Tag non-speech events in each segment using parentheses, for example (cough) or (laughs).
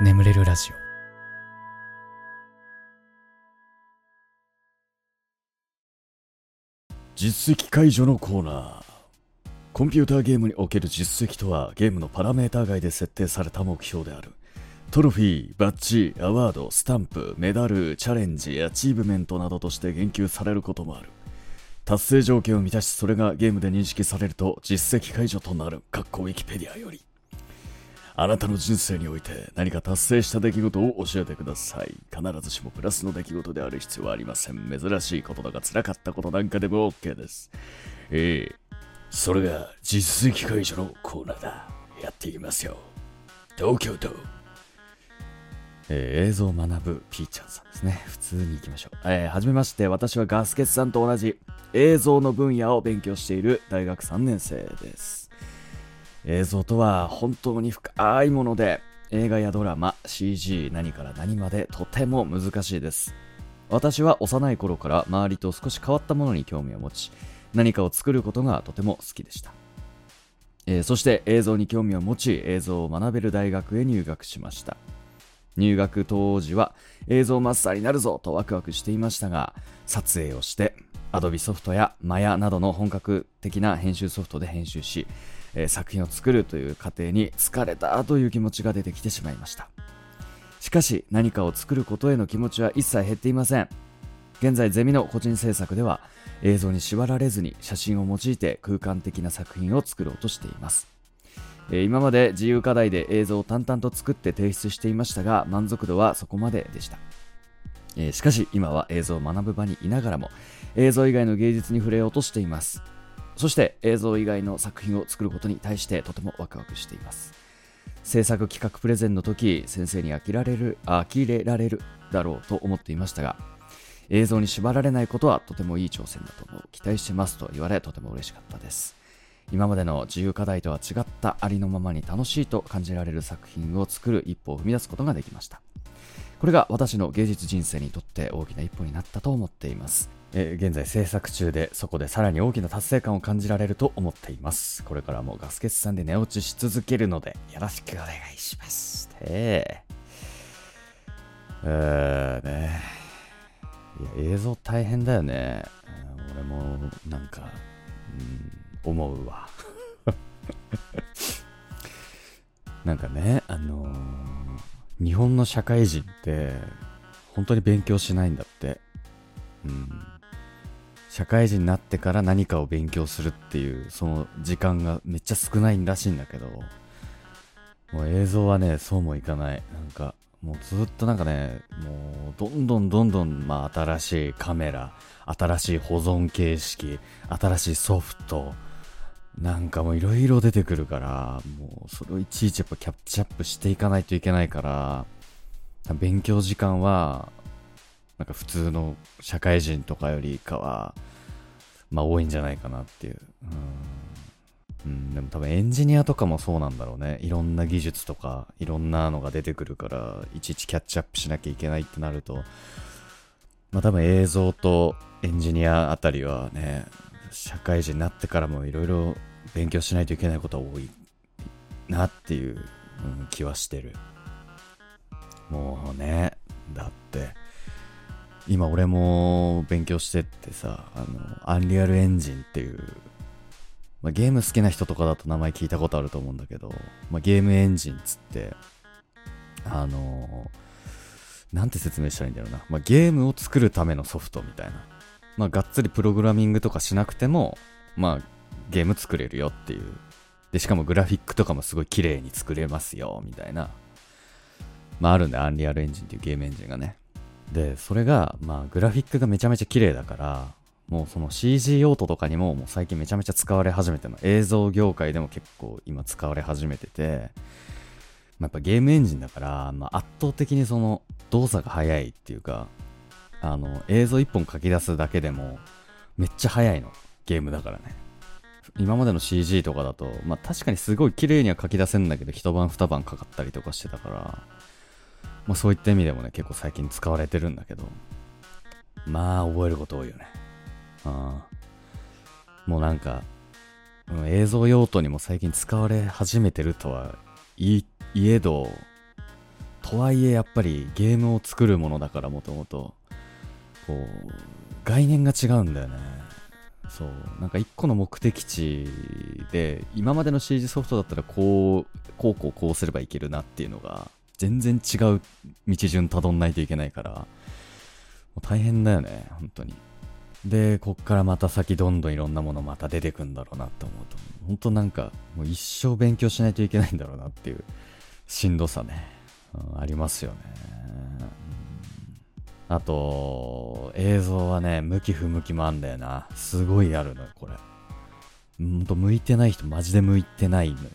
眠れるラジオ。実績解除のコーナー。コンピューターゲームにおける実績とはゲームのパラメーター外で設定された目標である。トロフィー、バッジ、アワード、スタンプ、メダル、チャレンジ、アチーブメントなどとして言及されることもある。達成条件を満たしそれがゲームで認識されると実績解除となる。かっこウィキペディアより。あなたの人生において何か達成した出来事を教えてください。必ずしもプラスの出来事である必要はありません。珍しいこととか辛かったことなんかでも OK です。ええそれが実績解除のコーナーだ。やっていきますよ。東京都。えー映像を学ぶピーちゃんさんですね。普通に行きましょう。えーはじめまして、私はガスケツさんと同じ映像の分野を勉強している大学3年生です。映像とは本当に深いもので映画やドラマ CG 何から何までとても難しいです。私は幼い頃から周りと少し変わったものに興味を持ち何かを作ることがとても好きでした、えーそして映像に興味を持ち映像を学べる大学へ入学しました。入学当時は映像マスターになるぞとワクワクしていましたが撮影をして Adobe ソフトや Maya などの本格的な編集ソフトで編集しえー作品を作るという過程に疲れたという気持ちが出てきてしまいました。しかし何かを作ることへの気持ちは一切減っていません。現在ゼミの個人制作では映像に縛られずに写真を用いて空間的な作品を作ろうとしています。今まで自由課題で映像を淡々と作って提出していましたが満足度はそこまででした。しかし今は映像を学ぶ場にいながらも映像以外の芸術に触れようとしています。そして映像以外の作品を作ることに対してとてもワクワクしています。制作企画プレゼンの時先生に飽きられる呆れられるだろうと思っていましたが映像に縛られないことはとてもいい挑戦だと思う期待してますと言われとても嬉しかったです。今までの自由課題とは違ったありのままに楽しいと感じられる作品を作る一歩を踏み出すことができました。これが私の芸術人生にとって大きな一歩になったと思っています。えー現在制作中でそこでさらに大きな達成感を感じられると思っています。これからもガスケツさんで寝落ちし続けるのでよろしくお願いします。てえーねいや映像大変だよね。俺もなんか、うん、思うわ。(laughs) なんかね、あのー日本の社会人って本当に勉強しないんだって。うん。社会人になってから何かを勉強するっていうその時間がめっちゃ少ないらしいんだけど、もう映像はね、そうもいかない。なんか、もうずっとなんかね、もうどんどんどんどん、まあ新しいカメラ、新しい保存形式、新しいソフト、なんかもういろいろ出てくるから、もうそれをいちいちやっぱキャッチアップしていかないといけないから、勉強時間は、なんか普通の社会人とかよりかは、まあ多いんじゃないかなっていう。うん。でも多分エンジニアとかもそうなんだろうね。いろんな技術とか、いろんなのが出てくるから、いちいちキャッチアップしなきゃいけないってなると、まあ多分映像とエンジニアあたりはね、社会人になってからもいろいろ勉強しないといけないことは多いなっていう、うん気はしてる。もうね、だって、今俺も勉強してってさ、あの、アンリアルエンジンっていう、まあ、ゲーム好きな人とかだと名前聞いたことあると思うんだけど、まあ、ゲームエンジンっつって、あのなんて説明したらいいんだろうな。まあ、ゲームを作るためのソフトみたいな。まあ、がっつりプログラミングとかしなくても、まあ、ゲーム作れるよっていう。で、しかもグラフィックとかもすごい綺麗に作れますよ、みたいな。まあ、あるんだよ、アンリアルエンジンっていうゲームエンジンがね。で、それが、まあ、グラフィックがめちゃめちゃ綺麗だから、もうその CG 用途とかにももう最近めちゃめちゃ使われ始めての。映像業界でも結構今使われ始めてて、まあ、やっぱゲームエンジンだから、まあ、圧倒的にその動作が速いっていうか、あの、映像一本書き出すだけでもめっちゃ速いの。ゲームだからね。今までの CG とかだと、まあ確かにすごい綺麗には書き出せんだけど、一晩二晩かかったりとかしてたから、まあそういった意味でもね、結構最近使われてるんだけど、まあ覚えること多いよね。ああもうなんか、映像用途にも最近使われ始めてるとは言いえど、とはいえやっぱりゲームを作るものだからもともとこう。概念が違うんだよね。そう。なんか一個の目的地で今までの CG ソフトだったらこうこうこうこうすればいけるなっていうのが全然違う道順たどんないといけないからもう大変だよね本当に。でこっからまた先どんどんいろんなものまた出てくんだろうなって思うと。本当なんかもう一生勉強しないといけないんだろうなっていうしんどさね、うん、ありますよね、あと映像はね向き不向きもあんだよな。すごいあるのよこれ。うんと向いてない人マジで向いてないのよ。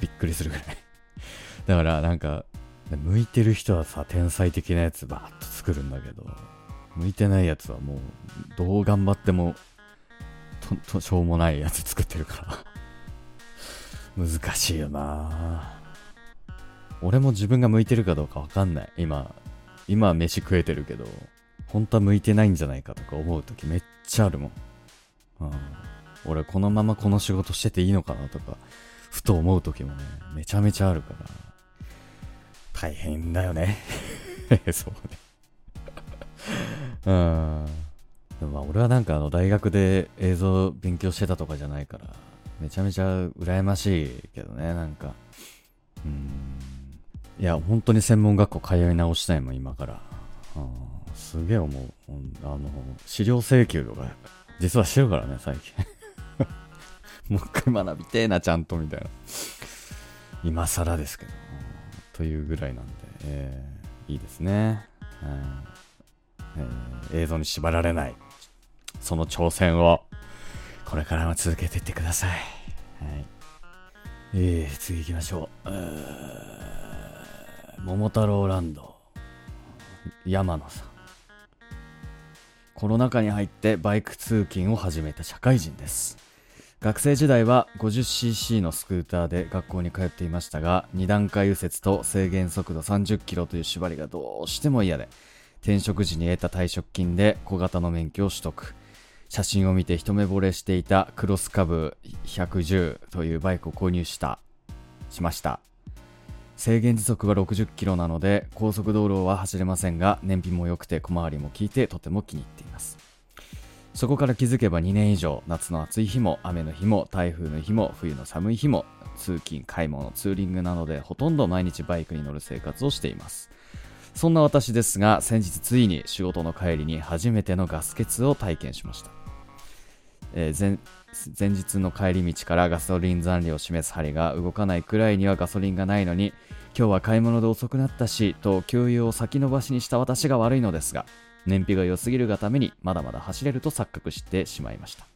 びっくりするぐらい。(laughs) だからなんか向いてる人はさ天才的なやつバーッと作るんだけど向いてないやつはもうどう頑張ってもととしょうもないやつ作ってるから。(laughs) 難しいよな。俺も自分が向いてるかどうかわかんない。今今は飯食えてるけど本当は向いてないんじゃないかとか思う時めっちゃあるもん、うん、俺このままこの仕事してていいのかなとかふと思う時もねめちゃめちゃあるから。大変だよね。(laughs) そうね。うん。でもまあ俺はなんかあの大学で映像勉強してたとかじゃないからめちゃめちゃ羨ましいけどねなんか。うん。いや本当に専門学校通い直したいもん今から、うん、すげえ思う。あの資料請求とか実はしてるからね最近。(laughs) もう一回学びてえなちゃんとみたいな。今更ですけど、というぐらいなんで、えー、いいですね、えー、映像に縛られない。その挑戦をこれからも続けていってください。はい。えー、次行きましょう。う桃太郎ランド。山野さん。コロナ禍に入ってバイク通勤を始めた社会人です。学生時代は 50cc のスクーターで学校に通っていましたが、2段階右折と制限速度30キロという縛りがどうしても嫌で、転職時に得た退職金で小型の免許を取得。写真を見て一目惚れしていたクロスカブ110というバイクを購入したしました制限時速は60キロなので高速道路は走れませんが燃費も良くて小回りも効いてとても気に入っています。そこから気づけば2年以上夏の暑い日も雨の日も台風の日も冬の寒い日も通勤買い物ツーリングなどでほとんど毎日バイクに乗る生活をしています。そんな私ですが先日ついに仕事の帰りに初めてのガス欠を体験しました。えー、前日の帰り道からガソリン残量を示す針が動かないくらいにはガソリンがないのに今日は買い物で遅くなったしと給油を先延ばしにした私が悪いのですが燃費が良すぎるがためにまだまだ走れると錯覚してしまいました。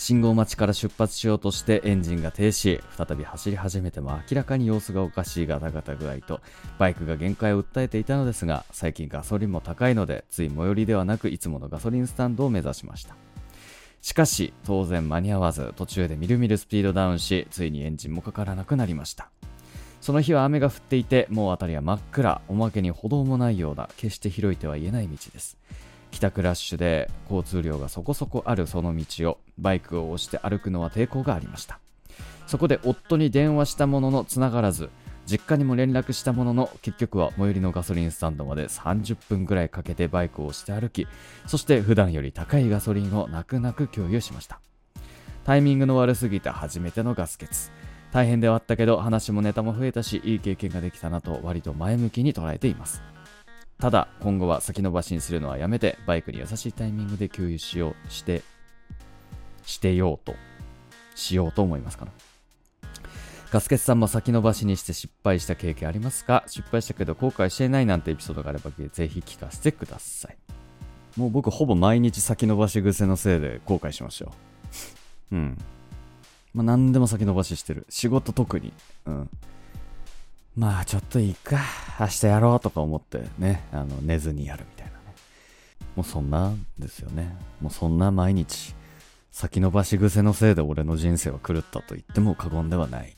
信号待ちから出発しようとしてエンジンが停止再び走り始めても明らかに様子がおかしいガタガタ具合とバイクが限界を訴えていたのですが最近ガソリンも高いのでつい最寄りではなくいつものガソリンスタンドを目指しました。しかし、当然間に合わず、途中でみるみるスピードダウンし、ついにエンジンもかからなくなりました。その日は雨が降っていて、もう辺りは真っ暗、おまけに歩道もないような、決して広いとは言えない道です。帰宅ラッシュで交通量がそこそこあるその道をバイクを押して歩くのは抵抗がありましたそこで夫に電話したものの繋がらず実家にも連絡したものの結局は最寄りのガソリンスタンドまで30分ぐらいかけてバイクをして歩きそして普段より高いガソリンを泣く泣く共有しました。タイミングの悪すぎた初めてのガス欠。大変ではあったけど話もネタも増えたしいい経験ができたなと割と前向きに捉えています。ただ今後は先延ばしにするのはやめてバイクに優しいタイミングで給油しようしてしてようとしようと思いますかな。ガスケツさんも先延ばしにして失敗した経験ありますか？失敗したけど後悔していないなんてエピソードがあればぜひ聞かせてください。もう僕ほぼ毎日先延ばし癖のせいで後悔しましたよ。(laughs) うん。まあ何でも先延ばししてる。仕事特に。うん。まあちょっといいか。明日やろうとか思ってね、あの寝ずにやるみたいなね。もうそんなですよね。もうそんな毎日。先延ばし癖のせいで俺の人生は狂ったと言っても過言ではない。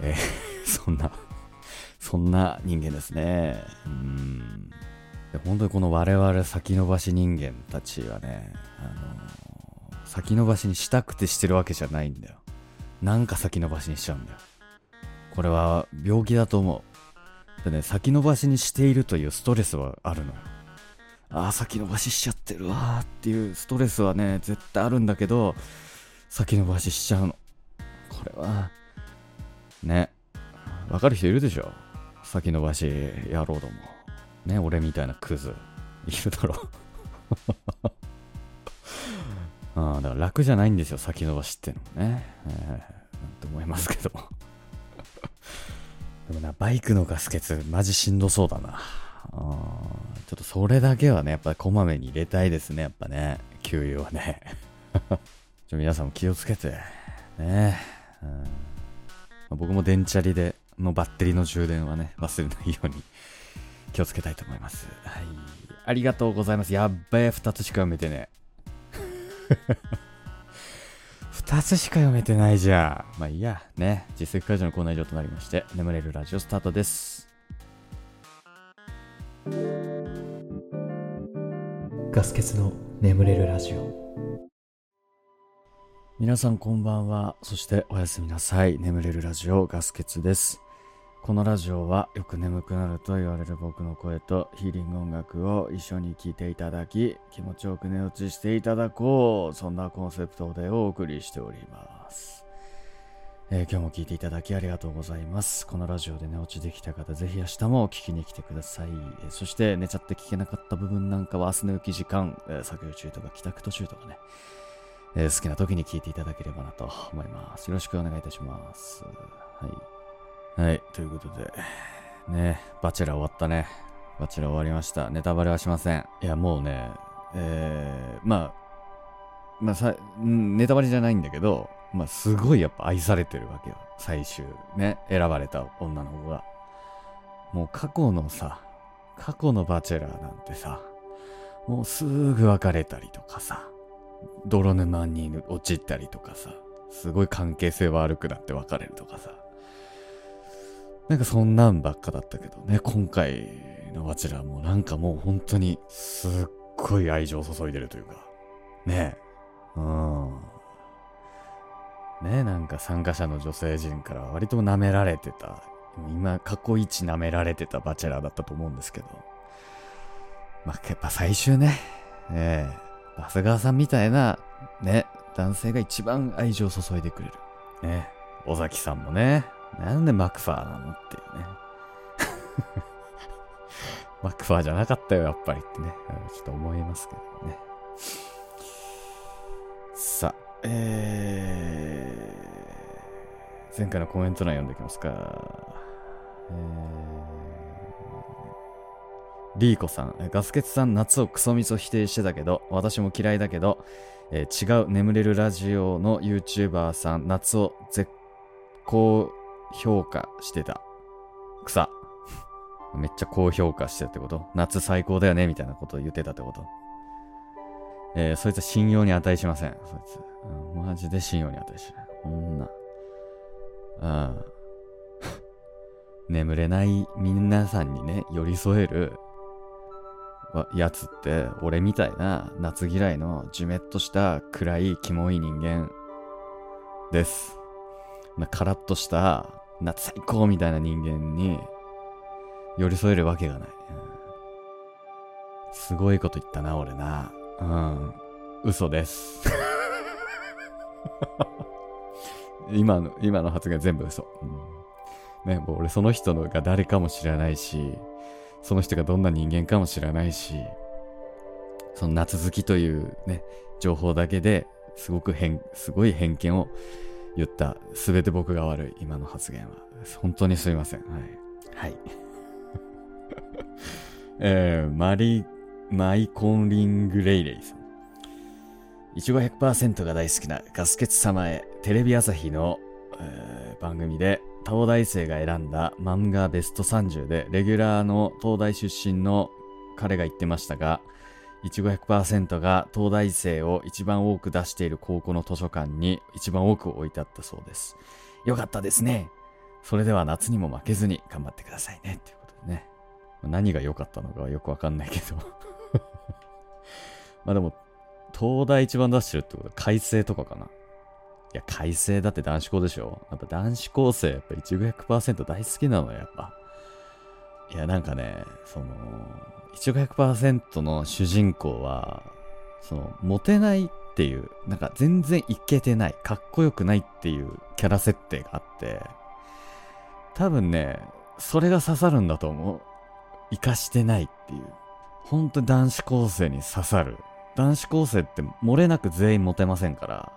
えー、(laughs) そんな、そんな人間ですね。うん。本当にこの我々先延ばし人間たちはね、あのー、先延ばしにしたくてしてるわけじゃないんだよ。なんか先延ばしにしちゃうんだよ。これは病気だと思う。でね、先延ばしにしているというストレスはあるのよ。ああ、先延ばししちゃってるわーっていうストレスはね、絶対あるんだけど、先延ばししちゃうの。これは、ね、わかる人いるでしょ？先延ばし野郎ども。ね、俺みたいなクズ、いるだろ (laughs) ああ、だから楽じゃないんですよ、先延ばしってのもね。えー、と思いますけど。(laughs) でもな、バイクのガス欠、マジしんどそうだな。あちょっとそれだけはね、やっぱりこまめに入れたいですね、やっぱね。給油はね。(laughs) ちょ皆さんも気をつけて。ね。うん僕も電チャリでのバッテリーの充電はね、忘れないように気をつけたいと思います。はい。ありがとうございます。やっべえ、2つしか読めてね。(laughs) 2つしか読めてないじゃん。まあいいや、ね。実績解除のコーナー以上となりまして、眠れるラジオスタートです。ガス欠の眠れるラジオ。皆さんこんばんは。そしておやすみなさい。眠れるラジオガスケツです。このラジオはよく眠くなると言われる僕の声とヒーリング音楽を一緒に聴いていただき気持ちよく寝落ちしていただこうそんなコンセプトでお送りしております、えー、今日も聴いていただきありがとうございますこのラジオで寝落ちできた方ぜひ明日も聞きに来てください、えー、そして寝ちゃって聞けなかった部分なんかは明日の起き時間、えー、作業中とか帰宅途中とかねえー、好きな時に聞いていただければなと思います。よろしくお願いいたします。はい。はい、ということで、ね、バチェラー終わったね。バチェラー終わりました。ネタバレはしません。いや、もうね、えー、まあ、まあさ、ネタバレじゃないんだけど、まあ、すごいやっぱ愛されてるわけよ。最終、ね、選ばれた女の子が。もう過去のさ、過去のバチェラーなんてさ、もうすぐ別れたりとかさ、泥沼に陥ったりとかさ、すごい関係性悪くなって別れるとかさ、なんかそんなんばっかだったけどね、今回のバチェラーもなんかもう本当にすっごい愛情を注いでるというか、ね。えうん。ねえなんか参加者の女性陣から割と舐められてた、今過去一舐められてたバチェラーだったと思うんですけど、まあやっぱ最終ね、ええ。長谷川さんみたいな、ね、男性が一番愛情を注いでくれる。ね、尾崎さんもね、なんでマクファーなのっていうね。(laughs) マクファーじゃなかったよ、やっぱりってね、ちょっと思いますけどね。さあ、えー、前回のコメント欄読んでいきますか。えーリーコさん、ガスケツさん夏をクソみそ否定してたけど、私も嫌いだけど、えー、違う眠れるラジオの YouTuber さん、夏を絶好評価してた。草。(laughs) めっちゃ高評価してたってこと？夏最高だよね？みたいなことを言ってたってこと？えー、そいつは信用に値しません。そいつ。うん、マジで信用に値しない。こんな。うん。(laughs) 眠れない皆さんにね、寄り添えるやつって、俺みたいな夏嫌いのじめっとした暗いキモい人間です。まあ、カラッとした夏最高みたいな人間に寄り添えるわけがない。すごいこと言ったな、俺な。うん。嘘です。(laughs) 今の、今の発言全部嘘。うん、ね、もう俺その人のが誰かも知らないし、その人がどんな人間かも知らないし、その夏好きというね、情報だけですごく変、すごい偏見を言った、すべて僕が悪い、今の発言は。本当にすいません。はい。はい。(laughs) えー、マリ、マイコンリングレイレイさん。いちご100%が大好きなガスケツ様へ、テレビ朝日の、えー、番組で東大生が選んだ漫画ベスト30で、レギュラーの東大出身の彼が言ってましたが、いちご100%が東大生を一番多く出している高校の図書館に一番多く置いてあったそうです。よかったですね。それでは夏にも負けずに頑張ってくださいね。ということでね。何が良かったのかはよくわかんないけど (laughs) まあでも、東大一番出してるってことは改正とかかな。いや、改正だって男子校でしょ？やっぱ男子高生、やっぱ一部100%大好きなのよ、やっぱ。いや、なんかね、その、一億100%の主人公は、その、モテないっていう、なんか全然イケてない、かっこよくないっていうキャラ設定があって、多分ね、それが刺さるんだと思う。生かしてないっていう。本当に男子高生に刺さる。男子高生って漏れなく全員モテませんから。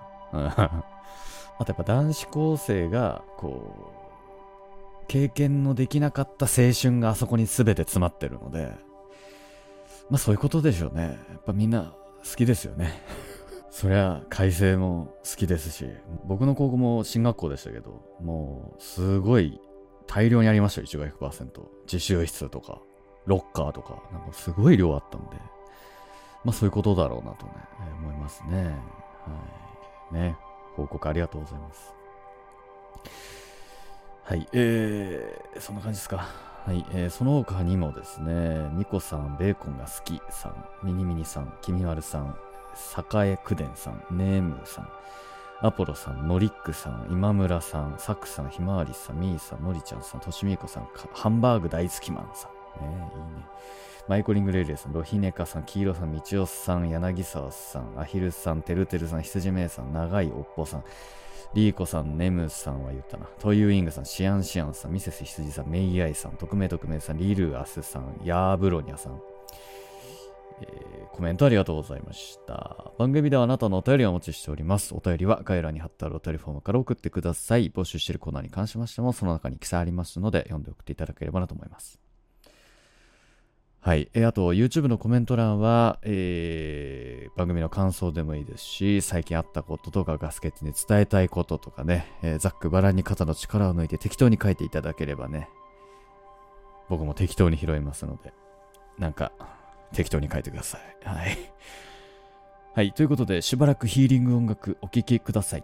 あとやっぱ男子高生が、こう、経験のできなかった青春があそこに全て詰まってるので、まあそういうことでしょうね。やっぱみんな好きですよね。(laughs) そりゃ、改正も好きですし、僕の高校も進学校でしたけど、もう、すごい大量にありましたよ、1が100%。自習室とか、ロッカーとか、なんかすごい量あったんで、まあそういうことだろうなとね、え思いますね。はい。ね、報告ありがとうございます。はい、えー、そんな感じですか。はい、えー、その他にもですね、ミコさん、ベーコンが好きさん、ミニミニさん、きみまるさん、栄九伝さん、ネームさん、アポロさん、ノリックさん、今村さん、サクさん、ひまわりさん、ミーさん、のりちゃんさん、としみこさん、かハンバーグ大好きマンさん。ねいいね。マイコリングレイレイさん、ロヒネカさん、黄色さん、みちおさん、柳沢さん、アヒルさん、てるてるさん、羊めいさん、長いおっぽさん、リーコさん、ネムさんは言ったな。トイユーイングさん、シアンシアンさん、ミセス羊さん、メイアイさん、匿名匿名さん、リルアスさん、ヤーブロニャさん、えーコメントありがとうございました。番組ではあなたのお便りをお待ちしております。お便りは概要欄に貼ってあるお便りフォームから送ってください。募集しているコーナーに関しましても、その中に記載ありますので、読んで送っていただければなと思います。はい。えあと、YouTube のコメント欄は、えー番組の感想でもいいですし、最近あったこととか、ガスケツに伝えたいこととかね、えーざっくばらんに肩の力を抜いて適当に書いていただければね、僕も適当に拾いますので、なんか、適当に書いてください。はい。はい。ということで、しばらくヒーリング音楽お聴きください。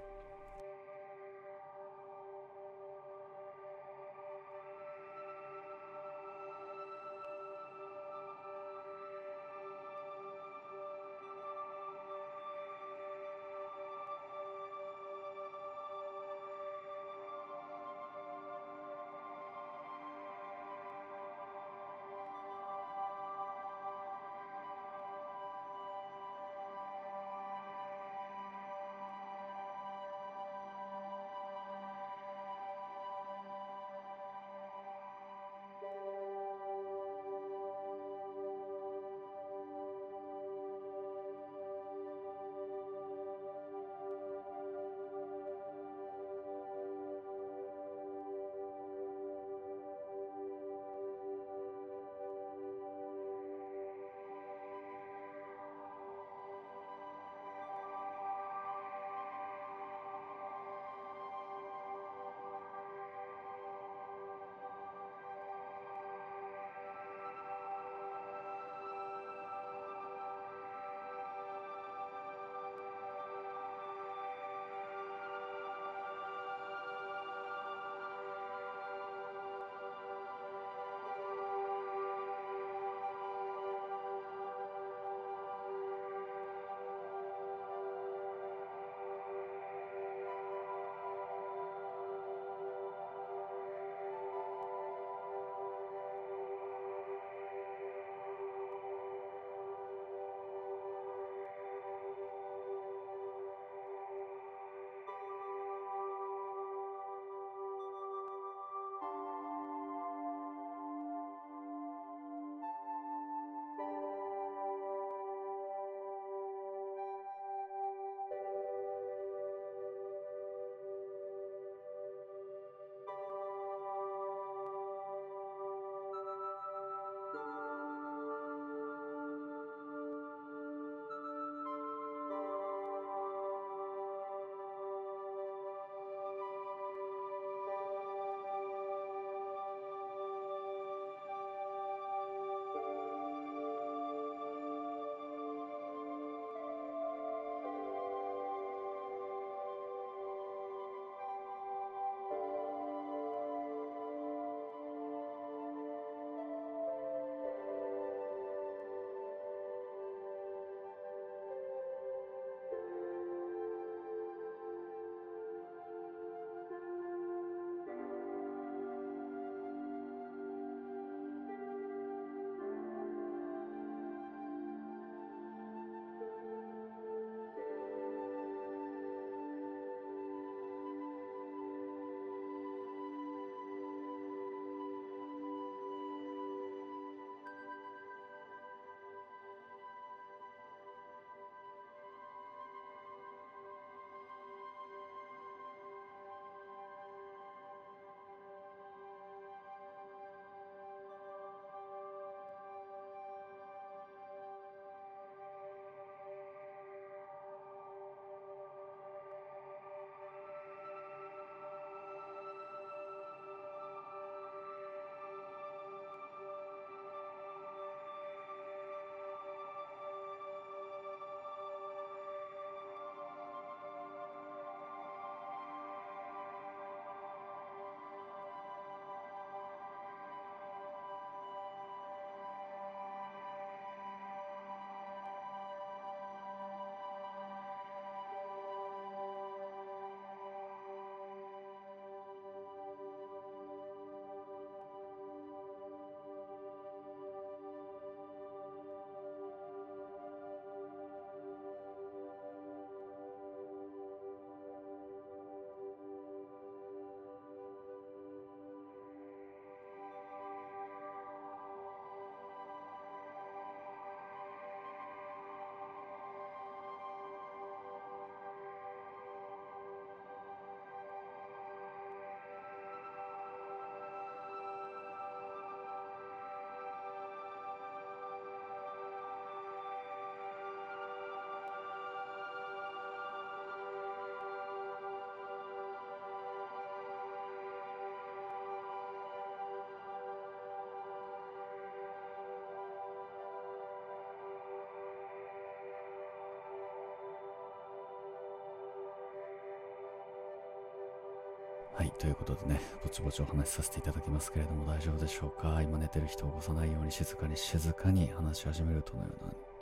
はい、ということでね、ぼちぼちお話しさせていただきますけれども大丈夫でしょうか？今寝てる人を起こさないように静かに静かに話し始めると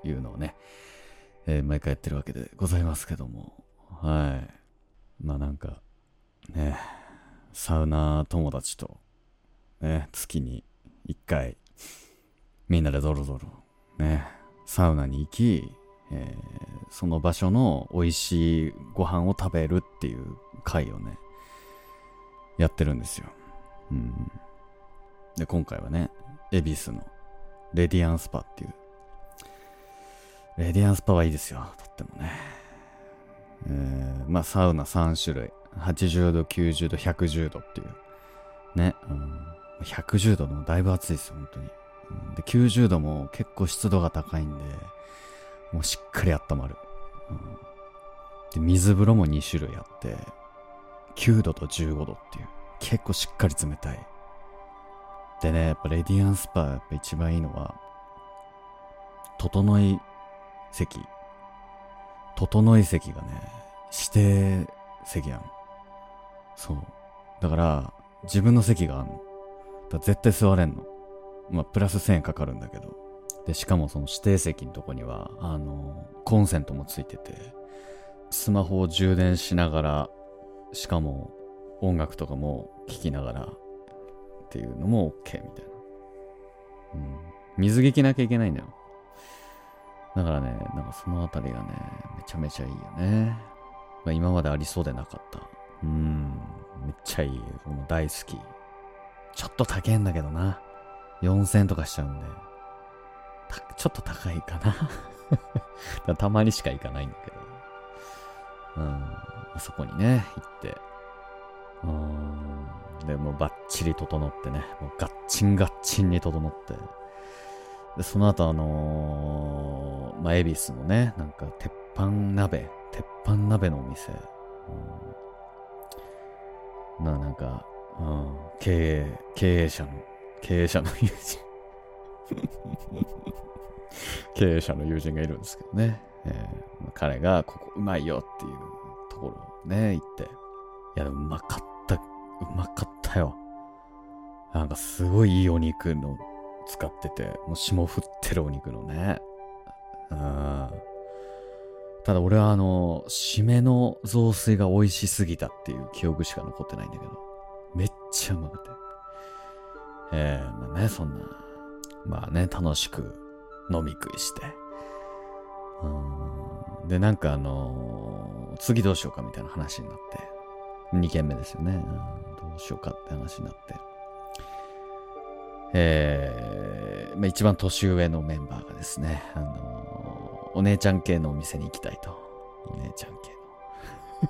いうのをね、えー、毎回やってるわけでございますけども、はい。まあなんか、ね、サウナ友達と、ね、月に一回、みんなでぞろぞろ、ね、サウナに行き、えー、その場所の美味しいご飯を食べるっていう会をね、やってるんですよ。うん。で、今回はね、恵比寿のレディアンスパっていう。レディアンスパはいいですよ、とってもね。えー、まあ、サウナ3種類。80度、90度、110度っていう。ね。うん、110度もだいぶ暑いですよ、本当に。で、90度も結構湿度が高いんで、もうしっかり温まる。うん、で、水風呂も2種類あって、9度と15度っていう、結構しっかり冷たい。でね、やっぱレディアンスパーやっぱ一番いいのは、整い席。整い席がね、指定席なの。そう。だから、自分の席があんの。だ絶対座れんの。まあ、プラス1000円かかるんだけど。で、しかもその指定席のとこには、あの、コンセントもついてて、スマホを充電しながらしかも音楽とかも聴きながらっていうのも OK みたいな。うん。水着着なきゃいけないんだよ。だからね、なんかそのあたりがね、めちゃめちゃいいよね。まあ、今までありそうでなかった。うん。めっちゃいい。もう大好き。ちょっと高いんだけどな。4000とかしちゃうんで。ちょっと高いかな (laughs) たまにしか行かないんだけど。うん。そこにね、行って。うん。で、もうバッチリ整ってね、もうガッチンガッチンに整って。で、その後あのー、まあ、恵比寿のね、なんか、鉄板鍋、鉄板鍋のお店。うん、な、なんか、うん、経営、経営者の、経営者の友人 (laughs) 経営者の友人がいるんですけどね。えー、彼が、ここうまいよっていうころね、行って。いや、うまかった、うまかったよ。なんかすごいいいお肉の使ってて、もう霜降ってるお肉のね。うん。ただ俺はあの、締めの雑炊が美味しすぎたっていう記憶しか残ってないんだけど、めっちゃうまくて。ええー、まあね、そんな、まあね、楽しく飲み食いして。うん。で、なんかあの次どうしようかみたいな話になって、2軒目ですよね、どうしようかって話になって。えー、まあ、一番年上のメンバーがですね、あのー、お姉ちゃん系のお店に行きたいと。お姉ちゃん系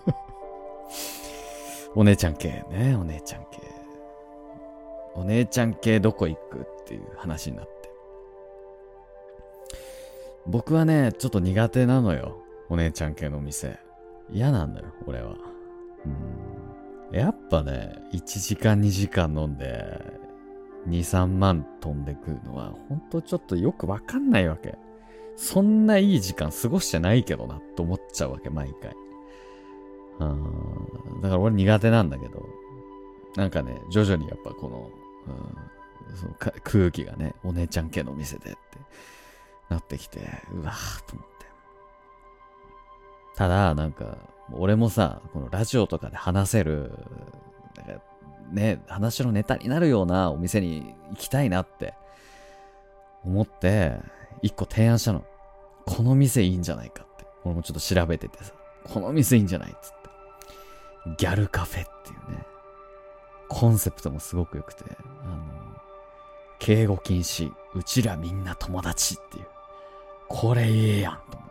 の。(laughs) お姉ちゃん系ね、お姉ちゃん系。お姉ちゃん系どこ行くっていう話になって。僕はね、ちょっと苦手なのよ。お姉ちゃん系のお店。嫌なんだよ、俺は。うん。やっぱね、1時間2時間飲んで、2、3万飛んでくるのは、ほんとちょっとよくわかんないわけ。そんないい時間過ごしてないけどな、と思っちゃうわけ、毎回。うん。だから俺苦手なんだけど、なんかね、徐々にやっぱこの、うん、その空気がね、お姉ちゃん系の店でってなってきて、うわーと思って。ただ、なんか、俺もさ、このラジオとかで話せる、なんかね、話のネタになるようなお店に行きたいなって思って、一個提案したの。この店いいんじゃないかって。俺もちょっと調べててさ、この店いいんじゃないっつって。ギャルカフェっていうね、コンセプトもすごく良くて、あの、敬語禁止、うちらみんな友達っていう。これいいやんと思って。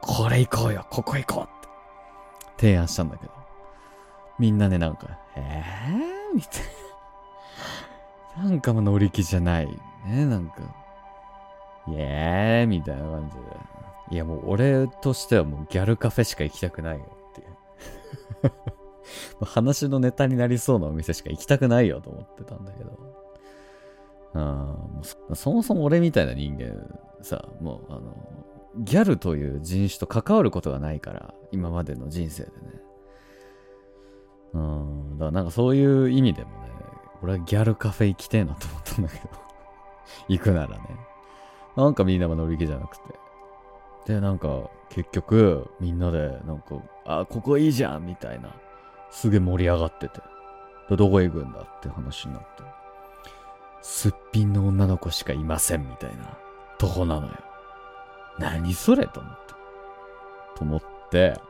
これ行こうよ、ここ行こうって提案したんだけど、みんなね、なんか、えー？みたいな。なんかも乗り気じゃない。ね、なんか、イエーイみたいな感じで。いやもう俺としてはもうギャルカフェしか行きたくないよっていう。話のネタになりそうなお店しか行きたくないよと思ってたんだけど。あもうそもそも俺みたいな人間さ、もうあの、ギャルという人種と関わることがないから、今までの人生でね。うん。だからなんかそういう意味でもね、俺はギャルカフェ行きてえなと思ったんだけど (laughs) 行くならね。なんかみんなが乗り気じゃなくて。で、なんか結局みんなでなんか、あ、ここいいじゃんみたいな。すげえ盛り上がってて。どこ行くんだって話になって。すっぴんの女の子しかいませんみたいなとこなのよ。何それと思って。と思って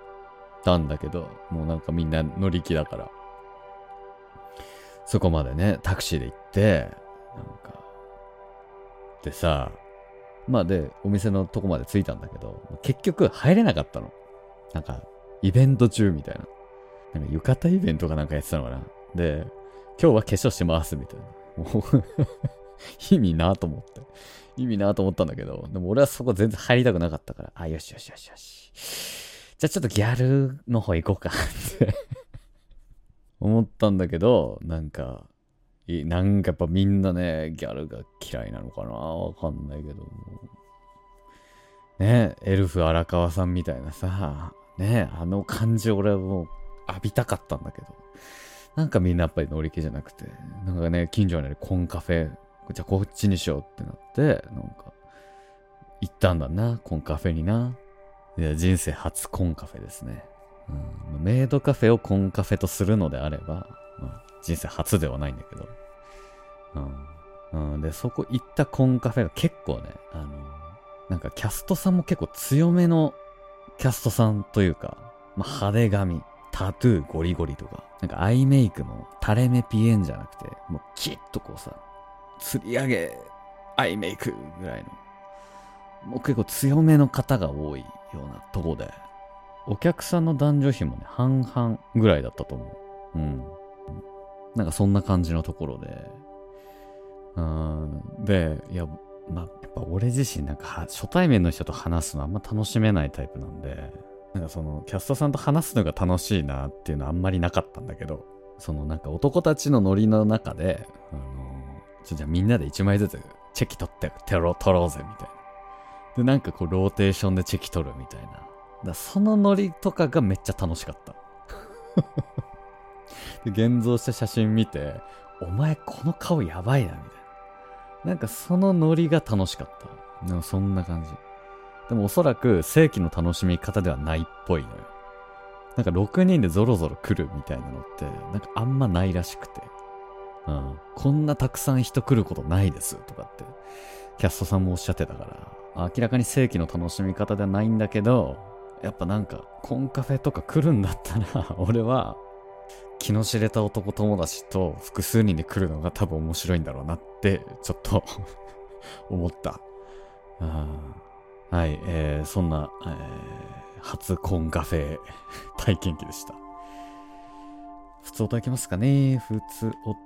たんだけど、もうなんかみんな乗り気だから。そこまでね、タクシーで行って、なんか、でさ、まあで、お店のとこまで着いたんだけど、結局入れなかったの。なんか、イベント中みたいな。なんか浴衣イベントかなんかやってたのかな。で、今日は化粧してますみたいな。もう (laughs) 意味なと思って。意味なと思ったんだけど、でも俺はそこ全然入りたくなかったから、あ、よしよしよしよし。じゃあちょっとギャルの方行こうかって思ったんだけど、なんか、なんかやっぱみんなね、ギャルが嫌いなのかな？わかんないけど。ねエルフ荒川さんみたいなさ、ねあの感じ俺はもう浴びたかったんだけど。なんかみんなやっぱり乗り気じゃなくて、なんかね、近所にあるコンカフェ、じゃあこっちにしようってなって、なんか、行ったんだな、コンカフェにな。いや、人生初コンカフェですね。うん、メイドカフェをコンカフェとするのであれば、まあ、人生初ではないんだけど。うん。うん、で、そこ行ったコンカフェが結構ね、あの、なんかキャストさんも結構強めのキャストさんというか、まあ、派手髪、タトゥーゴリゴリとか、なんかアイメイクも垂れ目ピエンじゃなくて、もうキッとこうさ、釣り上げアイメイクぐらいの、もう結構強めの方が多いようなとこで、お客さんの男女比もね、半々ぐらいだったと思う。うん。なんかそんな感じのところで、うん、で、いや、まあ、やっぱ俺自身なんか初対面の人と話すのあんま楽しめないタイプなんで、なんかそのキャストさんと話すのが楽しいなっていうのはあんまりなかったんだけど、そのなんか男たちのノリの中で、あのじゃあみんなで1枚ずつチェキ取ってテロ取ろうぜみたいな。で、なんかこうローテーションでチェキ取るみたいな。だそのノリとかがめっちゃ楽しかった。(laughs) で、現像した写真見て、お前この顔やばいな、みたいな。なんかそのノリが楽しかった。でもそんな感じ。でもおそらく正規の楽しみ方ではないっぽいのよ。なんか6人でゾロゾロ来るみたいなのって、なんかあんまないらしくて。ん。こんなたくさん人来ることないですとかって、キャストさんもおっしゃってたから、明らかに正規の楽しみ方ではないんだけど、やっぱなんか、コンカフェとか来るんだったら、(laughs) 俺は、気の知れた男友達と複数人で来るのが多分面白いんだろうなって、ちょっと (laughs) 思った。はい、えー、そんな、えー、初コンカフェ体験記でした。普通音いきますかね？普通音。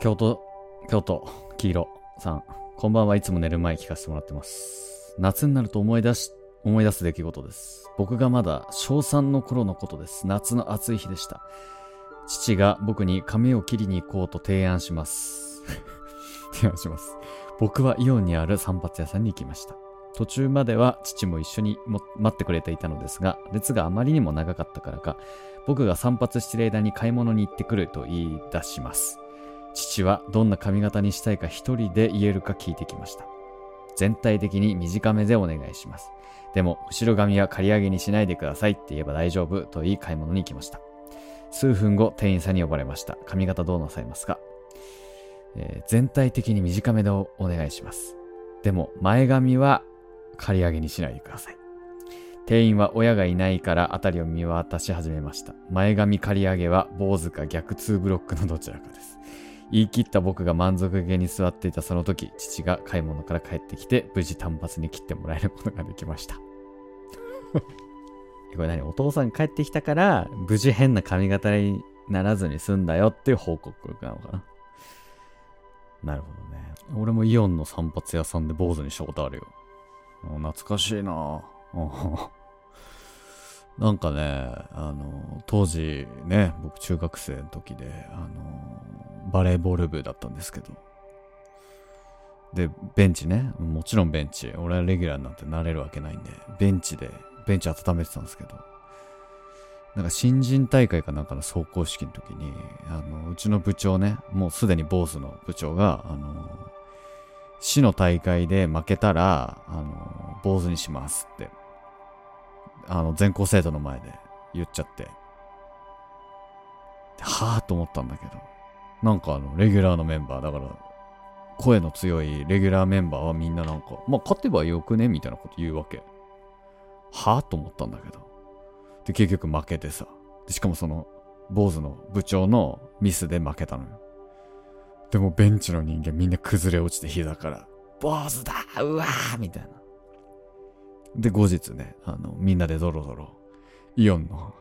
京都、京都、黄色さん。こんばんはいつも寝る前聞かせてもらってます。夏になると思い出し思い出す出来事です。僕がまだ小3の頃のことです。夏の暑い日でした。父が僕に髪を切りに行こうと提案します。(laughs) 提案します。僕はイオンにある散髪屋さんに行きました。途中までは父も一緒に待ってくれていたのですが、列があまりにも長かったからか、僕が散髪してる間に買い物に行ってくると言い出します。父はどんな髪型にしたいか一人で言えるか聞いてきました。全体的に短めでお願いします。でも、後ろ髪は刈り上げにしないでくださいって言えば大丈夫と言い買い物に行きました。数分後、店員さんに呼ばれました。髪型どうなさいますか、えー、全体的に短めでお願いします。でも、前髪は刈り上げにしないでください。店員は親がいないから辺りを見渡し始めました。前髪刈り上げは坊主か逆2ブロックのどちらかです。言い切った僕が満足げに座っていたその時、父が買い物から帰ってきて、無事単発に切ってもらえることができました。(laughs) これ何？お父さん帰ってきたから、無事変な髪型にならずに済んだよっていう報告なのかな？なるほどね。俺もイオンの散髪屋さんで坊主にしたことあるよ。懐かしいな。(laughs) なんかね、あの、当時ね、僕中学生の時で、あの、バレーボール部だったんですけど、で、ベンチね、もちろんベンチ、俺はレギュラーになってなれるわけないんで、ベンチで、ベンチ温めてたんですけど、なんか新人大会かなんかの走行式の時に、あの、うちの部長ね、もうすでに坊主の部長が、あの、市の大会で負けたら、あの、坊主にしますって、あの、全校生徒の前で言っちゃって、はぁと思ったんだけど、なんかあの、レギュラーのメンバー、だから、声の強いレギュラーメンバーはみんななんか、まあ、勝てばよくね？みたいなこと言うわけ。はぁと思ったんだけど。で、結局負けてさ。しかもその、坊主の部長のミスで負けたのよ。でもベンチの人間みんな崩れ落ちて膝から、坊主だうわーみたいな。で、後日ね、あの、みんなでドロドロ、イオンの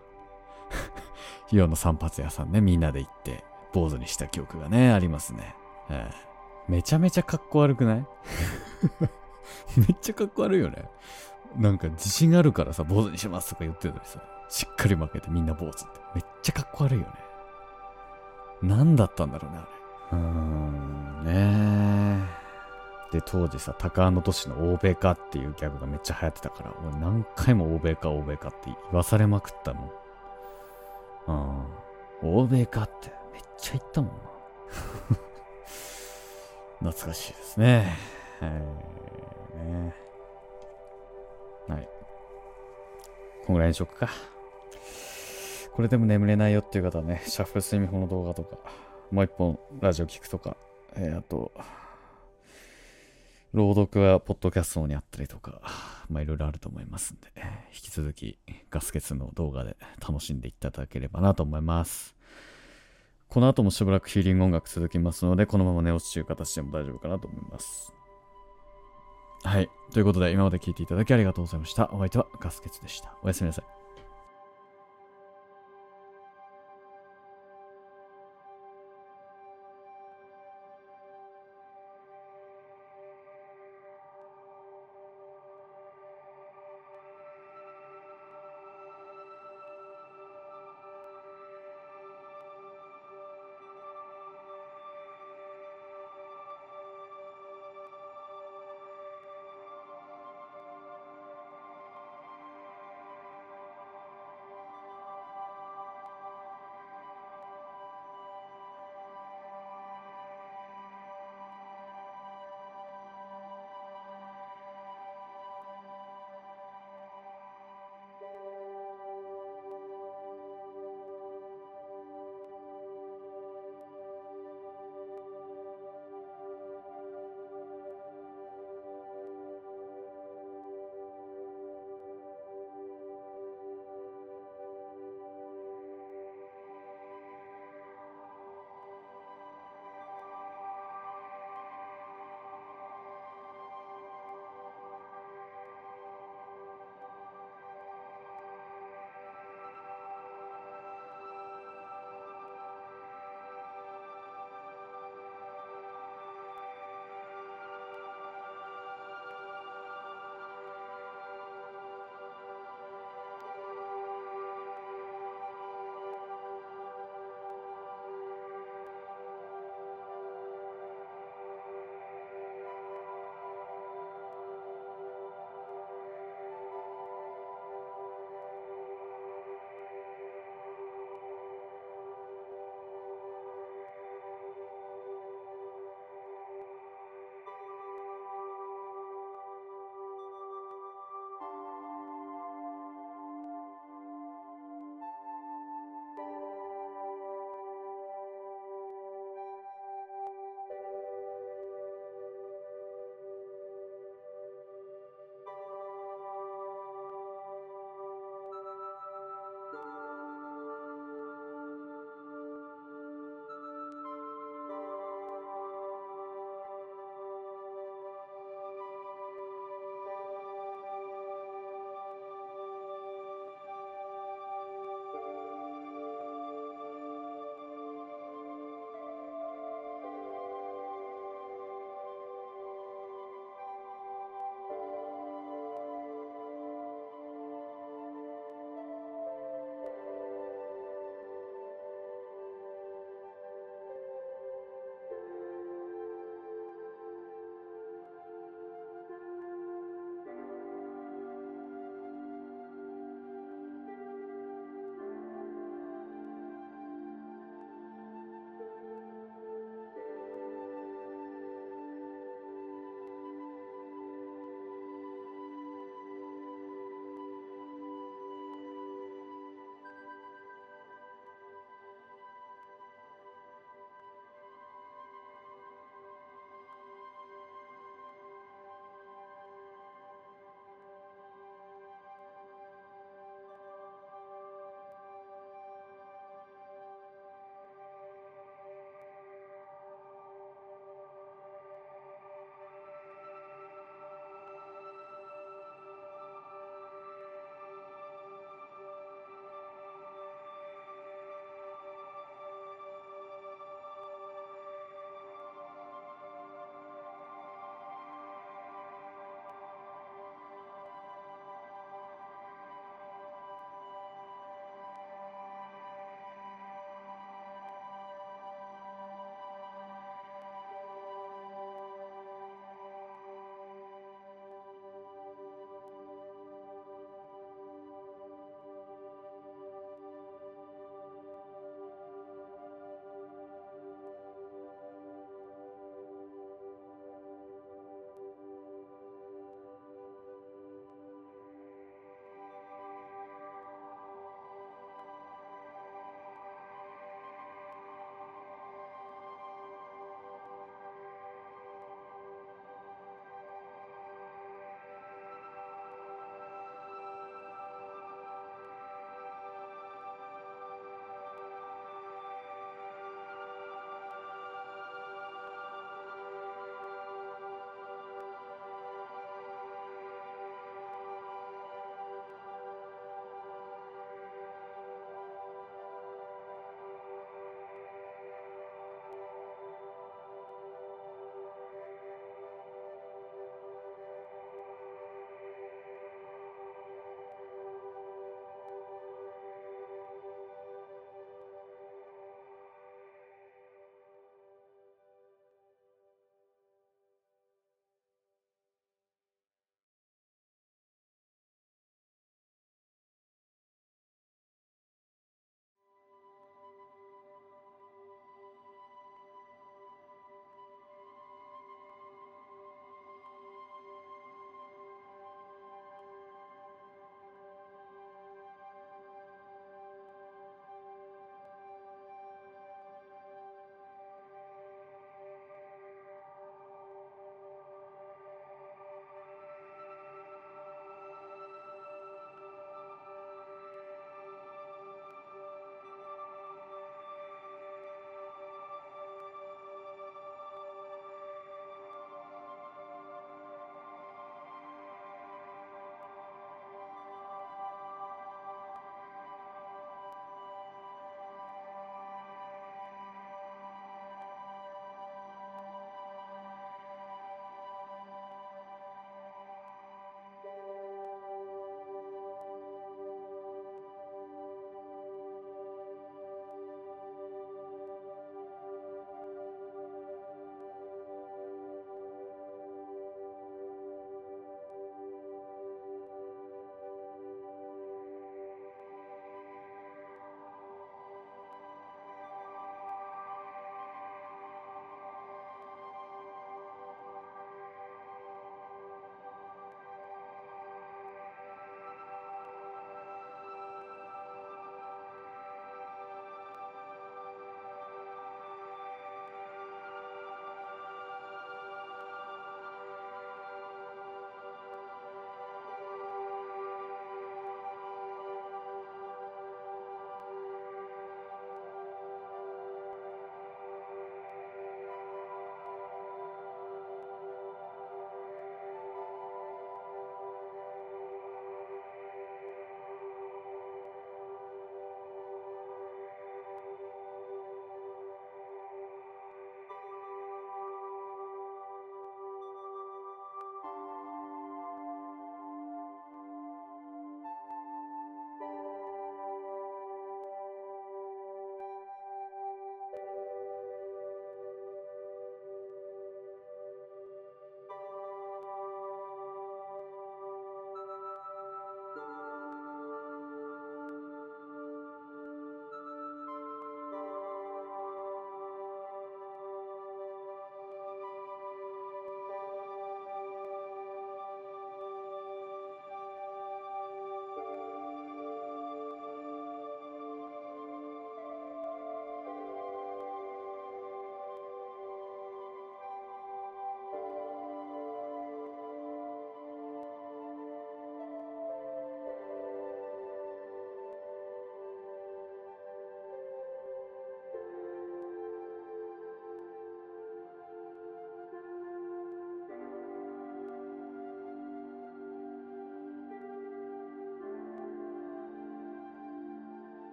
(laughs) イオンの散髪屋さんね、みんなで行って、坊主にした記憶がね、ありますね。ええ、めちゃめちゃかっこ悪くない？(laughs) めっちゃかっこ悪いよね。なんか自信あるからさ、坊主にしますとか言ってるのにさ、しっかり負けてみんな坊主って。めっちゃかっこ悪いよね。何だったんだろうね、あれ。うーん、ねで、当時さ、高野都市の欧米化っていうギャグがめっちゃ流行ってたから、俺何回も欧米化、欧米化って言わされまくったもん。うん。欧米化ってめっちゃ言ったもんな。(laughs) 懐かしいですね。えー、ねはい。こんぐらいにしよっか。これでも眠れないよっていう方はね、シャッフル睡眠法の動画とか、もう一本ラジオ聞くとか、えー、あと、朗読はポッドキャストにあったりとか、まあいろいろあると思いますんで、引き続きガス欠の動画で楽しんでいただければなと思います。この後もしばらくヒーリング音楽続きますので、このまま寝落ちという形でも大丈夫かなと思います。はい。ということで、今まで聞いていただきありがとうございました。お相手はガスケツでした。おやすみなさい。